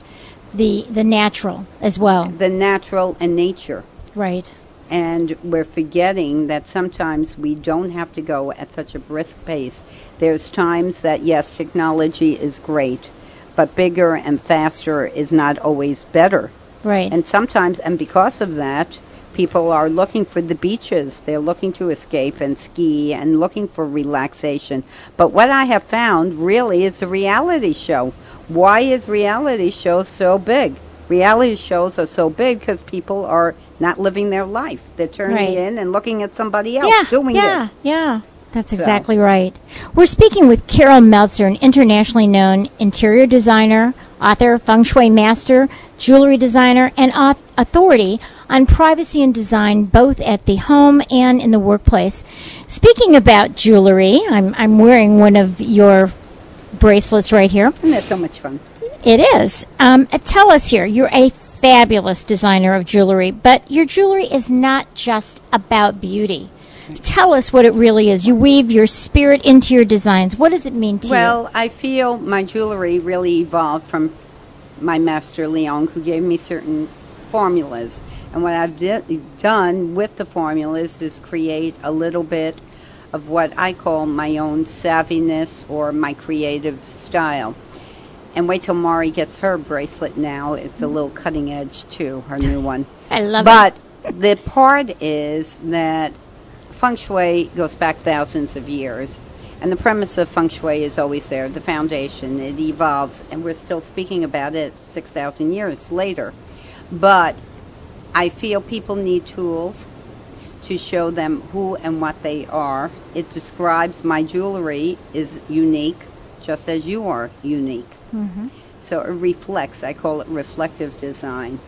the the natural as well. The natural and nature. Right. and we're forgetting that sometimes we don't have to go at such a brisk pace. There's times that, yes, technology is great, but bigger and faster is not always better. Right. And sometimes, and because of that, people are looking for the beaches. They're looking to escape and ski and looking for relaxation. But what I have found really is a reality show. Why is reality shows so big? Reality shows are so big because people are not living their life. They're turning Right. in and looking at somebody else yeah, doing yeah, it. yeah. Yeah. That's So- exactly right. We're speaking with Carol Meltzer, an internationally known interior designer, author, feng shui master, jewelry designer, and authority on privacy and design, both at the home and in the workplace. Speaking about jewelry, I'm, I'm wearing one of your bracelets right here. And that's so much fun. It is. Um, uh, tell us here. You're a fabulous designer of jewelry, but your jewelry is not just about beauty. Tell us what it really is. You weave your spirit into your designs. What does it mean to you Well, I feel my jewelry really evolved from my master Leon, who gave me certain formulas. And what I've di- done with the formulas is create a little bit of what I call my own savviness or my creative style. And wait till Mari gets her bracelet now. It's a little cutting edge, too, her new one. <laughs> I love it. But the part is that feng shui goes back thousands of years. And the premise of feng shui is always there, the foundation. It evolves, and we're still speaking about it 6,000 years later. But I feel people need tools to show them who and what they are. It describes my jewelry is unique, just as you are unique. Mm-hmm. So it reflects, I call it reflective design.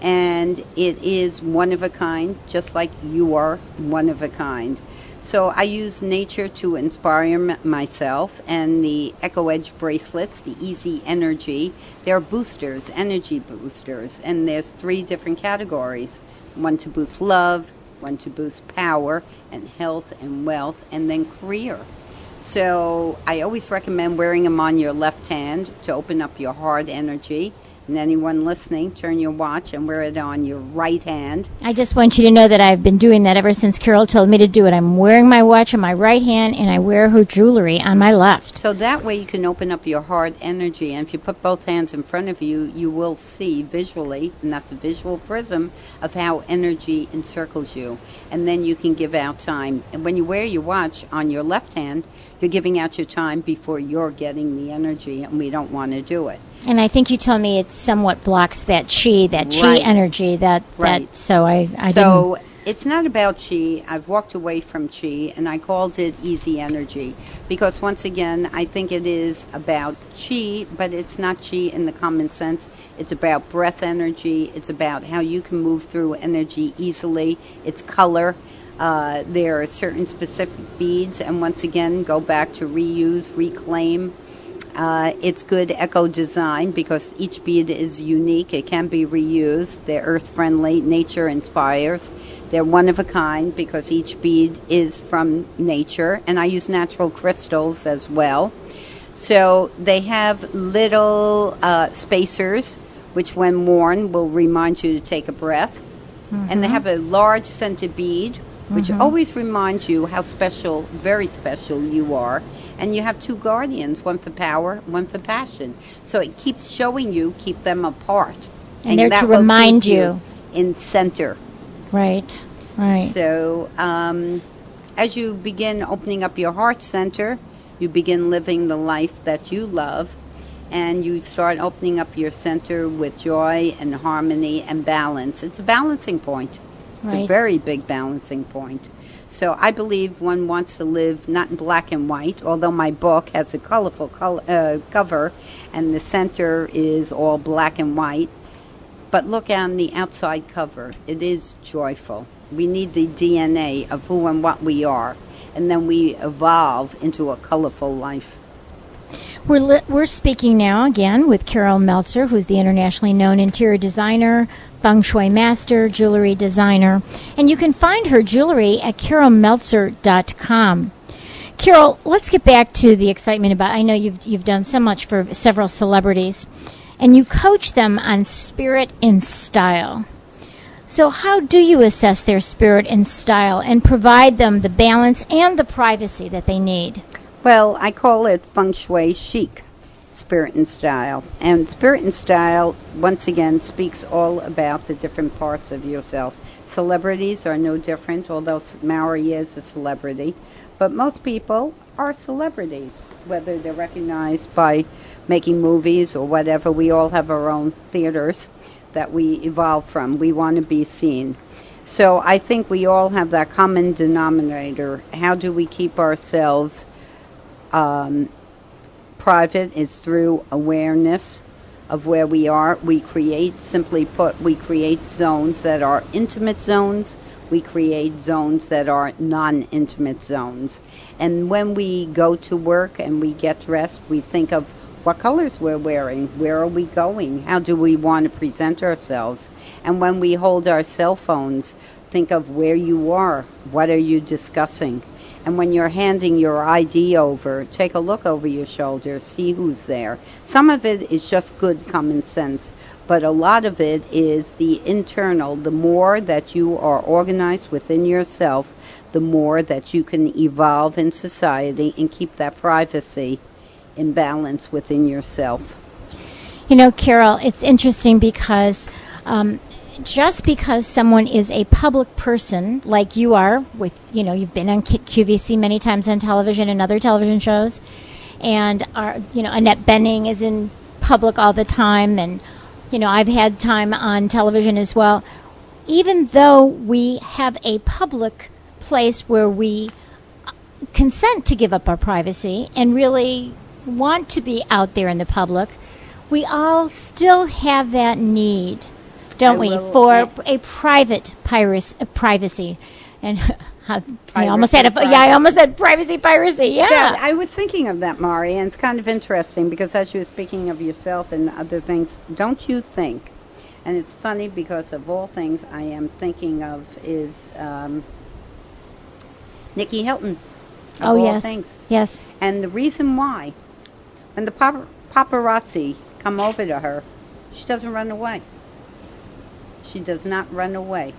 And it is one of a kind, just like you are one of a kind. So I use nature to inspire m- myself, and the Echo Edge bracelets, the Easy Energy, they're boosters, energy boosters, and there's three different categories: one to boost love, one to boost power and health and wealth, and then career. So I always recommend wearing them on your left hand to open up your heart energy. And anyone listening, turn your watch and wear it on your right hand. I just want you to know that I've been doing that ever since Carol told me to do it. I'm wearing my watch on my right hand and I wear her jewelry on my left. So that way you can open up your heart energy. And if you put both hands in front of you, you will see visually, and that's a visual prism of how energy encircles you. And then you can give out time. And when you wear your watch on your left hand, you're giving out your time before you're getting the energy, and we don't want to do it. And I think you told me it somewhat blocks that chi, that chi Right. energy. That Right. that. So I I so it's not about chi. I've walked away from chi and I called it easy energy because once again, I think it is about chi, but it's not chi in the common sense. It's about breath energy. It's about how you can move through energy easily. It's color. Uh, there are certain specific beads, and once again, go back to reuse, reclaim. Uh, it's good eco design because each bead is unique. It can be reused. They're earth friendly, nature inspires. They're one of a kind because each bead is from nature, and I use natural crystals as well. So they have little uh, spacers, which when worn will remind you to take a breath. And they have a large scented bead, which always reminds you how special, very special you are. And you have two guardians, one for power, one for passion. So it keeps showing you, keep them apart. And they're that to remind you. in center. Right. Right. So, um, as you begin opening up your heart center, you begin living the life that you love, and you start opening up your center with joy and harmony and balance. It's a balancing point. It's a very big balancing point. So, I believe one wants to live not in black and white, although my book has a colorful col- uh, cover and the center is all black and white. But look on the outside cover. It is joyful. We need the DNA of who and what we are, and then we evolve into a colorful life. We're, li- we're speaking now again with Carol Meltzer, who's the internationally known interior designer, feng shui master, jewelry designer. And you can find her jewelry at carolmeltzer.com. Carol, let's get back to the excitement about. I know you've you've done so much for several celebrities, and you coach them on spirit and style. So, how do you assess their spirit and style and provide them the balance and the privacy that they need? Well, I call it feng shui chic, spirit and style. And spirit and style, once again, speaks all about the different parts of yourself. Celebrities are no different, although Mari is a celebrity. But most people are celebrities, whether they're recognized by making movies or whatever. We all have our own theaters that we evolve from. We want to be seen. So I think we all have that common denominator. How do we keep ourselves um, private is through awareness of where we are. We create, simply put, we create zones that are intimate zones. We create zones that are non intimate zones. And when we go to work and we get dressed, we think of what colors we're wearing, where are we going, how do we want to present ourselves. And when we hold our cell phones, think of where you are, what are you discussing. And when you're handing your ID over, take a look over your shoulder, see who's there. Some of it is just good common sense, but a lot of it is the internal. The more that you are organized within yourself, the more that you can evolve in society and keep that privacy in balance within yourself. You know, Carol, it's interesting because um, just because someone is a public person, like you are, with you know, you've been on QVC many times on television and other television shows, and our, you know, Annette Bening is in public all the time, and you know, I've had time on television as well. Even though we have a public place where we uh, consent to give up our privacy and really want to be out there in the public, we all still have that need, don't I we, will- for yeah. a private piracy, uh, privacy. And <laughs> I almost had a yeah, I almost said privacy piracy. Yeah. Yeah, I was thinking of that, Mari, and it's kind of interesting because as you were speaking of yourself and other things, don't you think? And it's funny because of all things I am thinking of is um, Nicky Hilton. Of oh all yes. things. Yes. And the reason why, when the pap- paparazzi come over to her, she doesn't run away. She does not run away.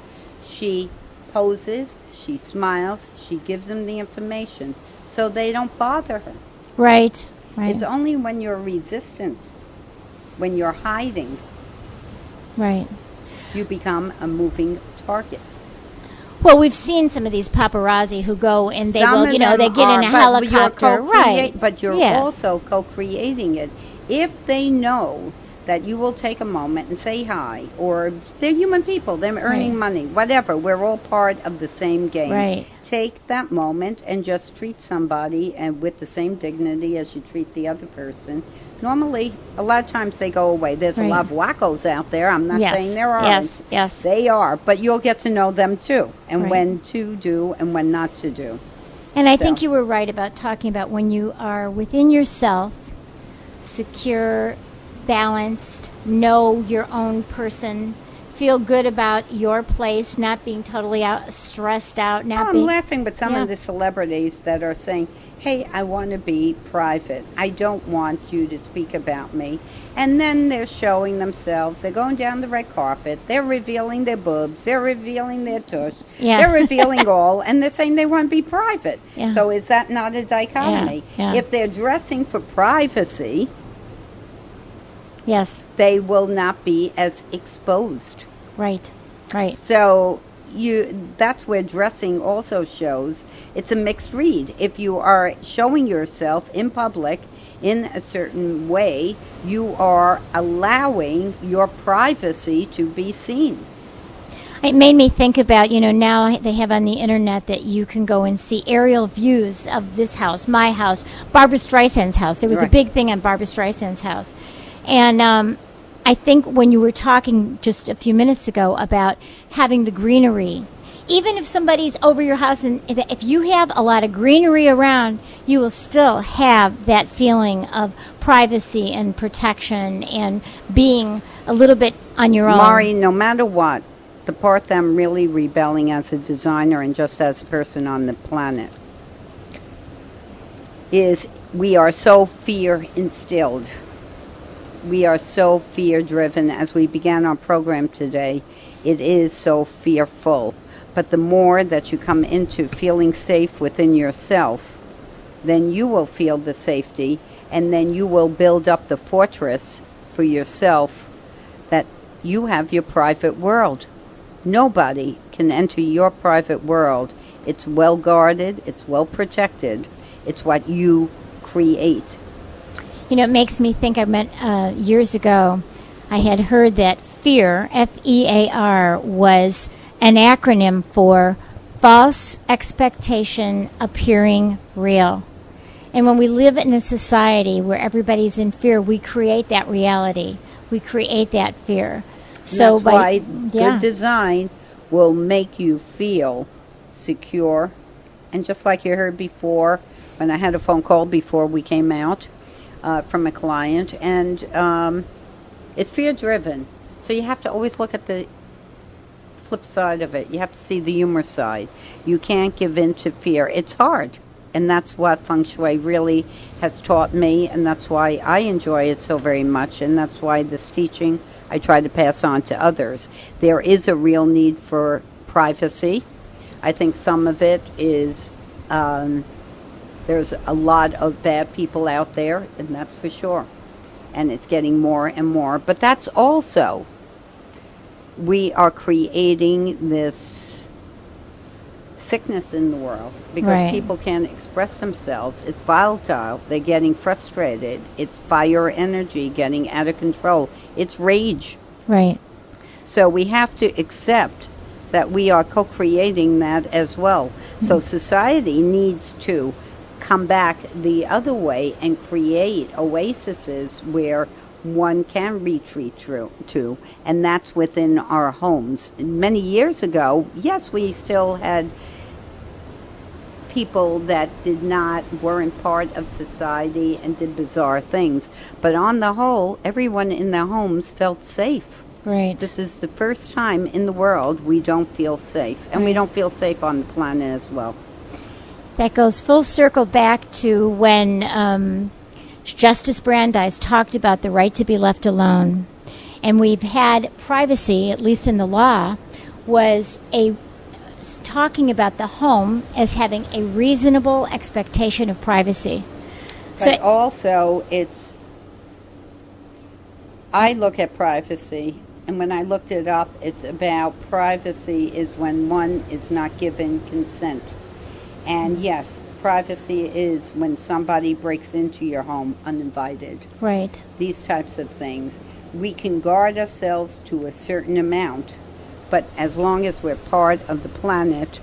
She poses, she smiles, she gives them the information so they don't bother her. Right. Right. It's only when you're resistant, when you're hiding, right. you become a moving target. Well, we've seen some of these paparazzi who go and they Some will, you know, they get in a helicopter, right? But you're Yes. also co-creating it. If they know that you will take a moment and say hi, or they're human people, they're earning Right. money, whatever. We're all part of the same game. Right. Take that moment and just treat somebody and with the same dignity as you treat the other person. Normally, a lot of times they go away. There's a lot of wackos out there. I'm not Yes. saying there aren't. Yes, yes. They are, but you'll get to know them too, and Right. when to do and when not to do. And I So- think you were right about talking about when you are within yourself, secure, balanced, know your own person, feel good about your place, not being totally out stressed out, not I'm being laughing, but some Yeah. of the celebrities that are saying, "Hey, I want to be private. I don't want you to speak about me," and then they're showing themselves. They're going down the red carpet. They're revealing their boobs. They're revealing their tush. Yeah. They're revealing all, and they're saying they want to be private. Yeah. So is that not a dichotomy? If they're dressing for privacy, yes, they will not be as exposed. right, right. So you that's where dressing also shows it's a mixed read. If you are showing yourself in public in a certain way, you are allowing your privacy to be seen. It made me think about, you know, now they have on the internet that you can go and see aerial views of this house, my house, Barbra Streisand's house. There was a big thing on Barbra Streisand's house. And um, I think when you were talking just a few minutes ago about having the greenery, even if somebody's over your house and if you have a lot of greenery around, you will still have that feeling of privacy and protection and being a little bit on your own. Mari, no matter what, the part that I'm really rebelling as a designer and just as a person on the planet is we are so fear instilled. We are so fear driven as we began our program today. It is so fearful. But the more that you come into feeling safe within yourself, then you will feel the safety and then you will build up the fortress for yourself that you have your private world. Nobody can enter your private world. It's well guarded, it's well protected, it's what you create. You know, it makes me think I meant uh, years ago, I had heard that FEAR, F E A R, was an acronym for false expectation appearing real. And when we live in a society where everybody's in fear, we create that reality. We create that fear. So That's by why yeah, good design will make you feel secure. And just like you heard before, when I had a phone call before we came out uh, from a client, and um, it's fear driven. So you have to always look at the flip side of it. You have to see the humor side. You can't give in to fear. It's hard. And that's what feng shui really has taught me, and that's why I enjoy it so very much, and that's why this teaching I try to pass on to others. There is a real need for privacy. I think some of it is um, there's a lot of bad people out there, and that's for sure. And it's getting more and more. But that's also, we are creating this sickness in the world because Right. people can't express themselves. It's volatile. They're getting frustrated. It's fire energy getting out of control. It's rage. right. So we have to accept that we are co creating that as well. So mm-hmm. society needs to come back the other way and create oases where one can retreat through, to, and that's within our homes. Many years ago, yes, we still had people that did not weren't part of society and did bizarre things but on the whole everyone in their homes felt safe Right. this is the first time in the world we don't feel safe, and we don't feel safe on the planet as well. That goes full circle back to when um, Justice Brandeis talked about the right to be left alone. And we've had privacy, at least in the law, was a talking about the home as having a reasonable expectation of privacy. So But also, it's. I look at privacy, and when I looked it up, it's about privacy is when one is not given consent. And yes, privacy is when somebody breaks into your home uninvited. right, these types of things. We can guard ourselves to a certain amount, but as long as we're part of the planet,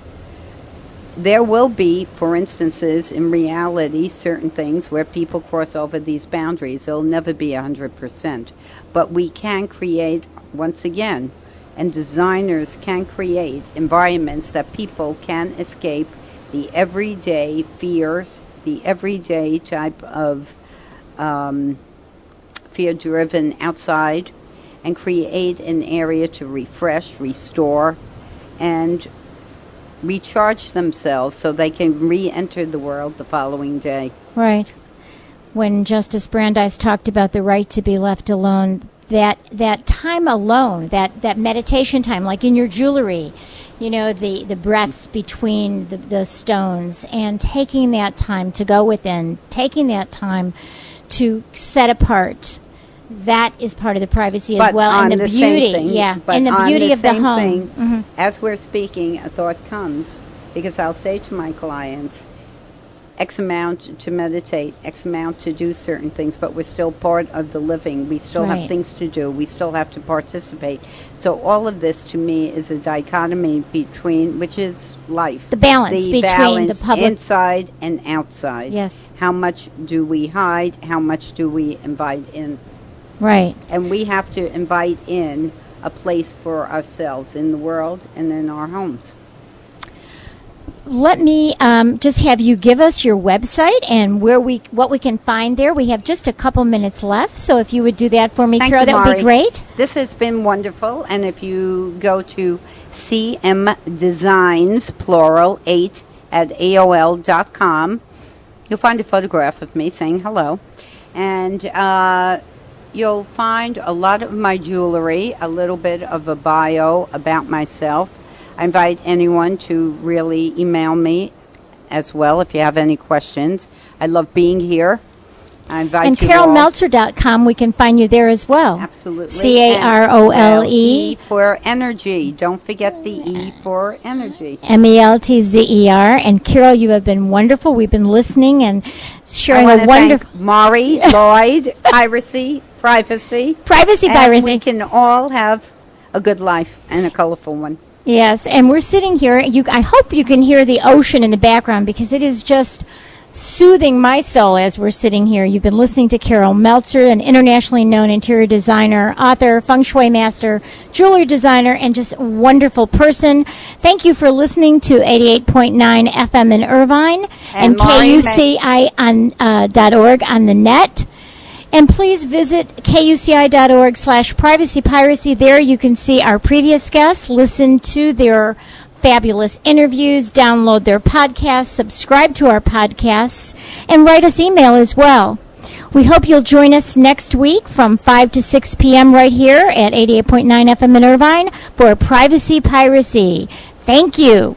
there will be, for instances, in reality, certain things where people cross over these boundaries. It'll never be 100%. But we can create, once again, and designers can create environments that people can escape the everyday fears, the everyday type of um, fear driven outside and create an area to refresh, restore, and recharge themselves so they can re enter the world the following day. Right. When Justice Brandeis talked about the right to be left alone, that that time alone, that, that meditation time, like in your jewelry, you know, the, the breaths between the, the stones, and taking that time to go within, taking that time to set apart. That is part of the privacy but as well, and the, the beauty, thing, yeah, and the beauty the of the home. thing, Mhm. As we're speaking, a thought comes because I'll say to my clients, X amount to meditate, X amount to do certain things, but we're still part of the living. We still Right. have things to do. We still have to participate. So all of this to me is a dichotomy between, which is life. The balance between the public- inside and outside. Yes. How much do we hide? How much do we invite in? Right. And we have to invite in a place for ourselves in the world and in our homes. Let me um, just have you give us your website and where we what we can find there. We have just a couple minutes left, so if you would do that for me, Thank Carol, you, that would be great. This has been wonderful. And if you go to CM Designs, plural, 8 at AOL.com, you'll find a photograph of me saying hello. And uh, you'll find a lot of my jewelry, a little bit of a bio about myself. I invite anyone to really email me as well if you have any questions. I love being here. I invite And. CarolMeltzer.com, we can find you there as well. Absolutely. C A R O L E for energy. Don't forget the E for energy. M E L T Z E R. And Carol, you have been wonderful. We've been listening and sharing a wonderful Mari, <laughs> Lloyd, piracy, privacy. privacy And piracy. we can all have a good life and a colorful one. Yes, and we're sitting here. You, I hope you can hear the ocean in the background because it is just soothing my soul as we're sitting here. You've been listening to Carol Meltzer, an internationally known interior designer, author, feng shui master, jewelry designer, and just a wonderful person. Thank you for listening to 88.9 FM in Irvine and, And KUCI on uh, dot .org on the net. And please visit kuci.org slash privacy piracy. There you can see our previous guests, listen to their fabulous interviews, download their podcasts, subscribe to our podcasts, and write us email as well. We hope you'll join us next week from 5 to 6 p.m. right here at 88.9 FM in Irvine for Privacy Piracy. Thank you.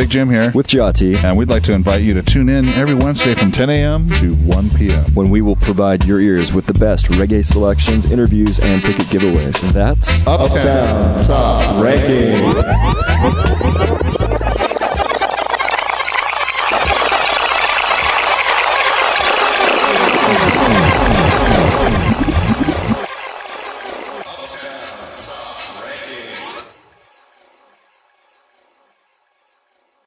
Big Jim here. with Jati, And we'd like to invite you to tune in every Wednesday from 10 a.m. to 1 p.m. when we will provide your ears with the best reggae selections, interviews, and ticket giveaways. And that's Uptown Top Ranking.